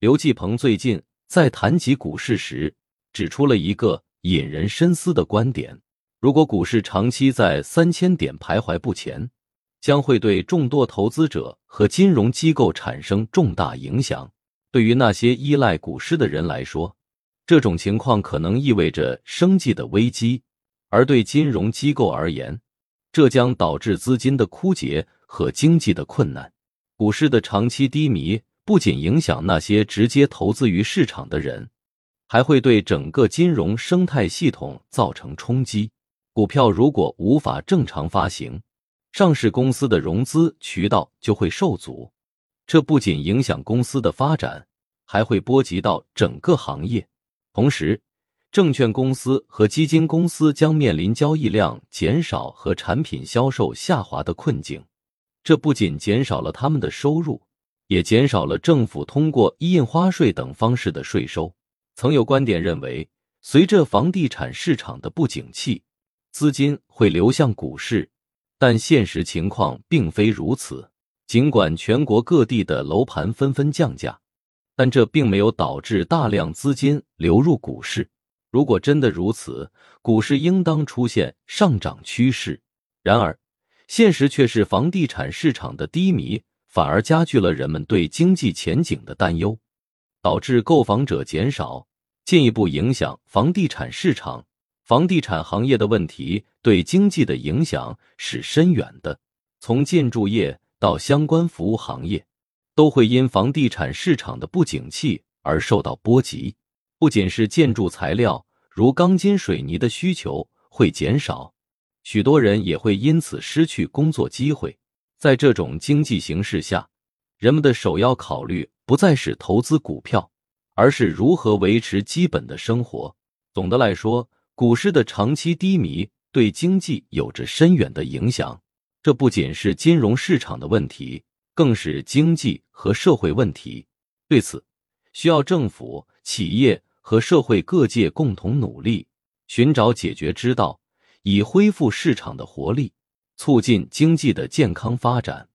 刘继鹏最近在谈及股市时，指出了一个引人深思的观点：如果股市长期在三千点徘徊不前，将会对众多投资者和金融机构产生重大影响。对于那些依赖股市的人来说，这种情况可能意味着生计的危机；而对金融机构而言，这将导致资金的枯竭和经济的困难。股市的长期低迷不仅影响那些直接投资于市场的人，还会对整个金融生态系统造成冲击。股票如果无法正常发行，上市公司的融资渠道就会受阻，这不仅影响公司的发展，还会波及到整个行业。同时，证券公司和基金公司将面临交易量减少和产品销售下滑的困境。这不仅减少了他们的收入，也减少了政府通过印花税等方式的税收。曾有观点认为，随着房地产市场的不景气，资金会流向股市。但现实情况并非如此。尽管全国各地的楼盘纷纷降价，但这并没有导致大量资金流入股市。如果真的如此，股市应当出现上涨趋势。然而，现实却是房地产市场的低迷反而加剧了人们对经济前景的担忧，导致购房者减少，进一步影响房地产市场。房地产行业的问题对经济的影响是深远的，从建筑业到相关服务行业，都会因房地产市场的不景气而受到波及。不仅是建筑材料，如钢筋水泥的需求会减少，许多人也会因此失去工作机会。在这种经济形势下，人们的首要考虑不再是投资股票，而是如何维持基本的生活。总的来说。股市的长期低迷对经济有着深远的影响，这不仅是金融市场的问题，更是经济和社会问题。对此，需要政府、企业和社会各界共同努力，寻找解决之道，以恢复市场的活力，促进经济的健康发展。